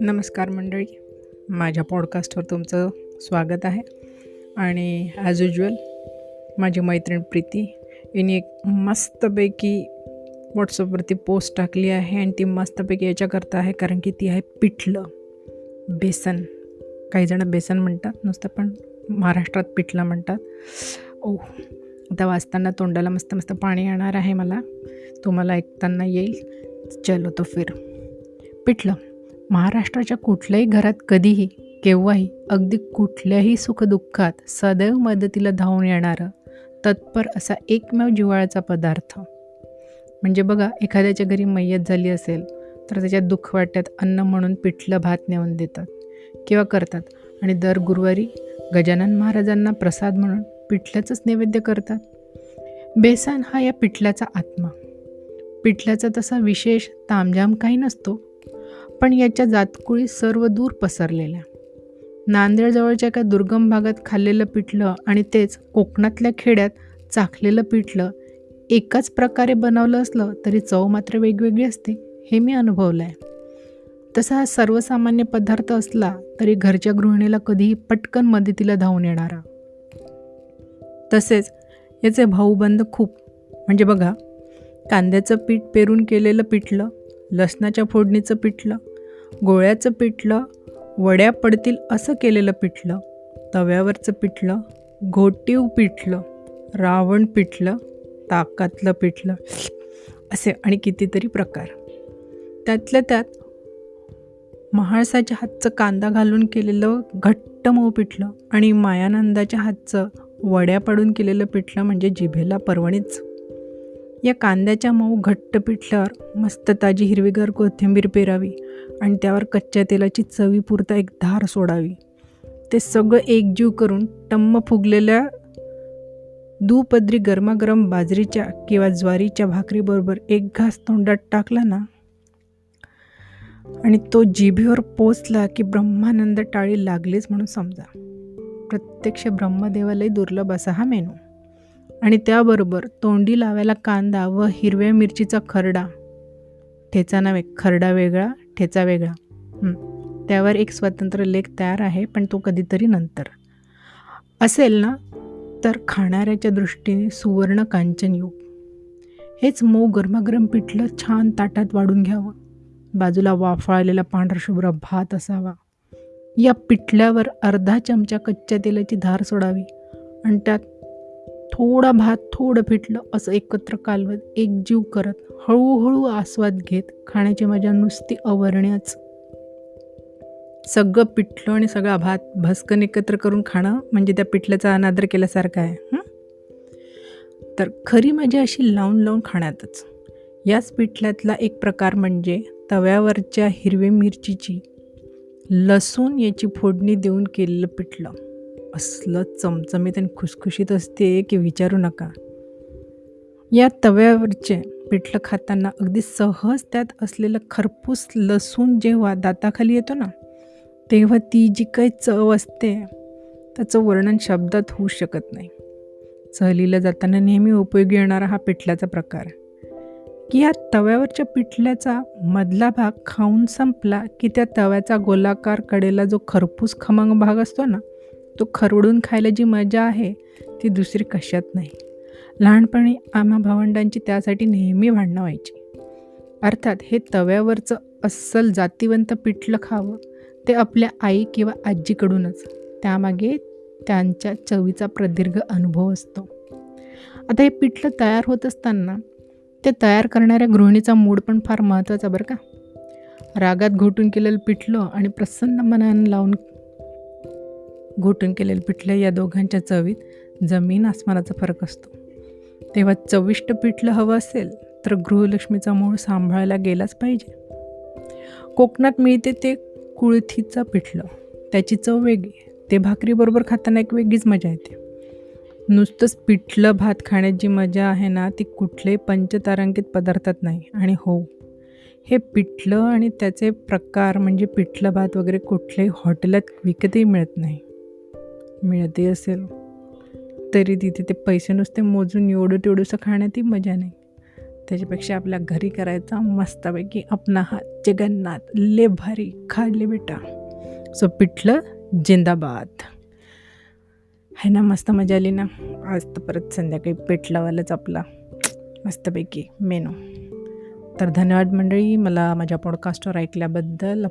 नमस्कार मंडळी. माझ्या पॉडकास्टवर तुमचं स्वागत आहे. आणि ॲज युजल माझी मैत्रीण प्रीती हिने एक मस्तपैकी व्हॉट्सअपवरती पोस्ट टाकली आहे आणि ती मस्तपैकी याच्याकरता आहे कारण की ती आहे पिठलं. बेसन. काही जण बेसन म्हणतात नुसतं पण महाराष्ट्रात पिठलं म्हणतात. ओह आता वाचताना तोंडाला मस्त मस्त पाणी येणार आहे मला. तुम्हाला ऐकताना येईल. चलो तो फिर. पिठलं महाराष्ट्राच्या कुठल्याही घरात कधीही केव्हाही अगदी कुठल्याही सुखदुःखात सदैव मदतीला धावून येणारं तत्पर असा एकमेव जिवाळ्याचा पदार्थ. म्हणजे बघा एखाद्याच्या घरी मैयत झाली असेल तर त्याच्यात दुःख वाट्यात अन्न म्हणून पिठलं भात नेऊन देतात किंवा करतात. आणि दर गुरुवारी गजानन महाराजांना प्रसाद म्हणून पिठल्याचंच नैवेद्य करतात? बेसन हा या पिठल्याचा आत्मा. पिठल्याचा तसा विशेष तामजाम काही नसतो पण याच्या जातकुळी सर्व दूर पसरलेल्या. नांदेडजवळच्या एका दुर्गम भागात खाल्लेलं पिठलं आणि तेच कोकणातल्या खेड्यात चाखलेलं पिठलं एकाच प्रकारे बनवलं असलं तरी चव मात्र वेगवेगळी असते हे मी अनुभवलं आहे तसा हा सर्वसामान्य पदार्थ असला तरी घरच्या गृहिणीला कधीही पटकन मदतीला धावून येणारा. तसेच याचे भाऊबंद खूप. म्हणजे बघा कांद्याचं पीठ पेरून केलेलं पिठलं लसणाच्या फोडणीचं पिठलं गोळ्याचं पिठलं वड्या पडतील असं केलेलं पिठलं तव्यावरचं पिठलं घोटीव पिठलं रावण पिठलं ताकातलं पिठलं असे आणि कितीतरी प्रकार. त्यातल्या त्यात महाळसाच्या हातचं कांदा घालून केलेलं घट्ट मऊ पिठलं आणि मायानंदाच्या हातचं वड्या पाडून केलेलं पिठलं म्हणजे जिभेला परवणीच. या कांद्याच्या मऊ घट्ट पिठल्यावर मस्त ताजी हिरवीगार कोथिंबीर पेरावी आणि त्यावर कच्च्या तेलाची चवी पुरता एक धार सोडावी. ते सगळं एकजीव करून टम्म फुगलेल्या दुपदरी गरमागरम बाजरीच्या किंवा ज्वारीच्या भाकरीबरोबर एक घास तोंडात टाकला ना आणि तो जिभेवर पोचला की ब्रह्मानंद टाळी लागलीच म्हणून समजा. प्रत्यक्ष ब्रह्मदेवालय दुर्लभ असा हा मेनू. आणि त्याबरोबर तोंडी लावायला कांदा व हिरव्या मिरचीचा खरडा. ठेचा नव्हे खरडा वेगळा ठेचा वेगळा. त्यावर एक स्वतंत्र लेख तयार आहे पण तो कधीतरी नंतर. असेल ना? तर खाणाऱ्याच्या दृष्टीने सुवर्ण कांचन योग. हेच मऊ गरमागरम पिठलं छान ताटात वाढून घ्यावं. बाजूला वाफाळलेला पांढरशुभ्र भात असावा. या पिठल्यावर अर्धा चमचा कच्च्या तेलाची धार सोडावी आणि त्यात थोडा भात थोडं पिठलं असं एकत्र कालवत एकजीव करत हळूहळू आस्वाद घेत खाण्याची मजा नुसती अवर्ण्याच सगळं पिठलं आणि सगळा भात भस्कन एकत्र करून खाणं म्हणजे त्या पिठल्याचा अनादर केल्यासारखं आहे तर खरी मजा अशी लावून लावून खाण्यातच. याच पिठल्यातला एक प्रकार म्हणजे तव्यावरच्या हिरवी मिरचीची लसूण याची फोडणी देऊन केलेलं पिठलं. असलं चमचमीत आणि खुसखुशीत असते की विचारू नका. या तव्यावरचे पिठलं खाताना अगदी सहज त्यात असलेलं खरपूस लसूण जेव्हा दाताखाली येतो ना तेव्हा ती जी काही चव असते त्याचं वर्णन शब्दात होऊ शकत नाही. सहलीला जाताना नेहमी उपयोगी येणारा हा पिठल्याचा प्रकार. की या तव्यावरच्या पिठल्याचा मधला भाग खाऊन संपला की त्या तव्याचा गोलाकार कडेला जो खरपूस खमंग भाग असतो ना तो खरवडून खायला जी मजा आहे ती दुसरी कशात नाही. लहानपणी आम्हा भावंडांची त्यासाठी नेहमी भांडणं व्हायची. अर्थात हे तव्यावरचं अस्सल जातीवंत पिठलं खावं ते आपल्या आई किंवा आजीकडूनच. त्यामागे त्यांच्या चवीचा प्रदीर्घ अनुभव असतो. आता हे पिठलं तयार होत असताना ते तयार करणाऱ्या गृहिणीचा मूड पण फार महत्त्वाचा बरं का. रागात घोटून केलेलं पिठलं आणि प्रसन्न मनानं लावून घोटून केलेलं पिठलं या दोघांच्या चवीत जमीन आसमानाचा फरक असतो. तेव्हा चविष्ट पिठलं हवं असेल तर गृहलक्ष्मीचा मूळ सांभाळायला गेलाच पाहिजे. कोकणात मिळते ते कुळथीचं पिठलं. त्याची चव वेगळी. ते भाकरीबरोबर खाताना एक वेगळीच मजा येते. नुसतंच पिठलं भात खाण्याची मजा आहे ना ती कुठल्याही पंचतारांकित पदार्थात नाही. आणि हो हे पिठलं आणि त्याचे प्रकार म्हणजे पिठलं भात वगैरे कुठल्याही हॉटेलात विकतही मिळत नाही. मिळतही असेल. तरी तिथे ते पैसे नुसते मोजून एवढं तेवढंसं खाण्यातही मजा नाही. त्याच्यापेक्षा आपल्या घरी करायचा मस्तपैकी आपला हात जगन्नाथ ले भारी. खाल्ले बेटा. सो पिठलं जिंदाबाद. आहे ना मस्त मजा आली ना. आज तर परत संध्याकाळी पेट लावायलाच आपला मस्तपैकी मेनू. तर धन्यवाद मंडळी मला माझ्या पॉडकास्टवर ऐकल्याबद्दल.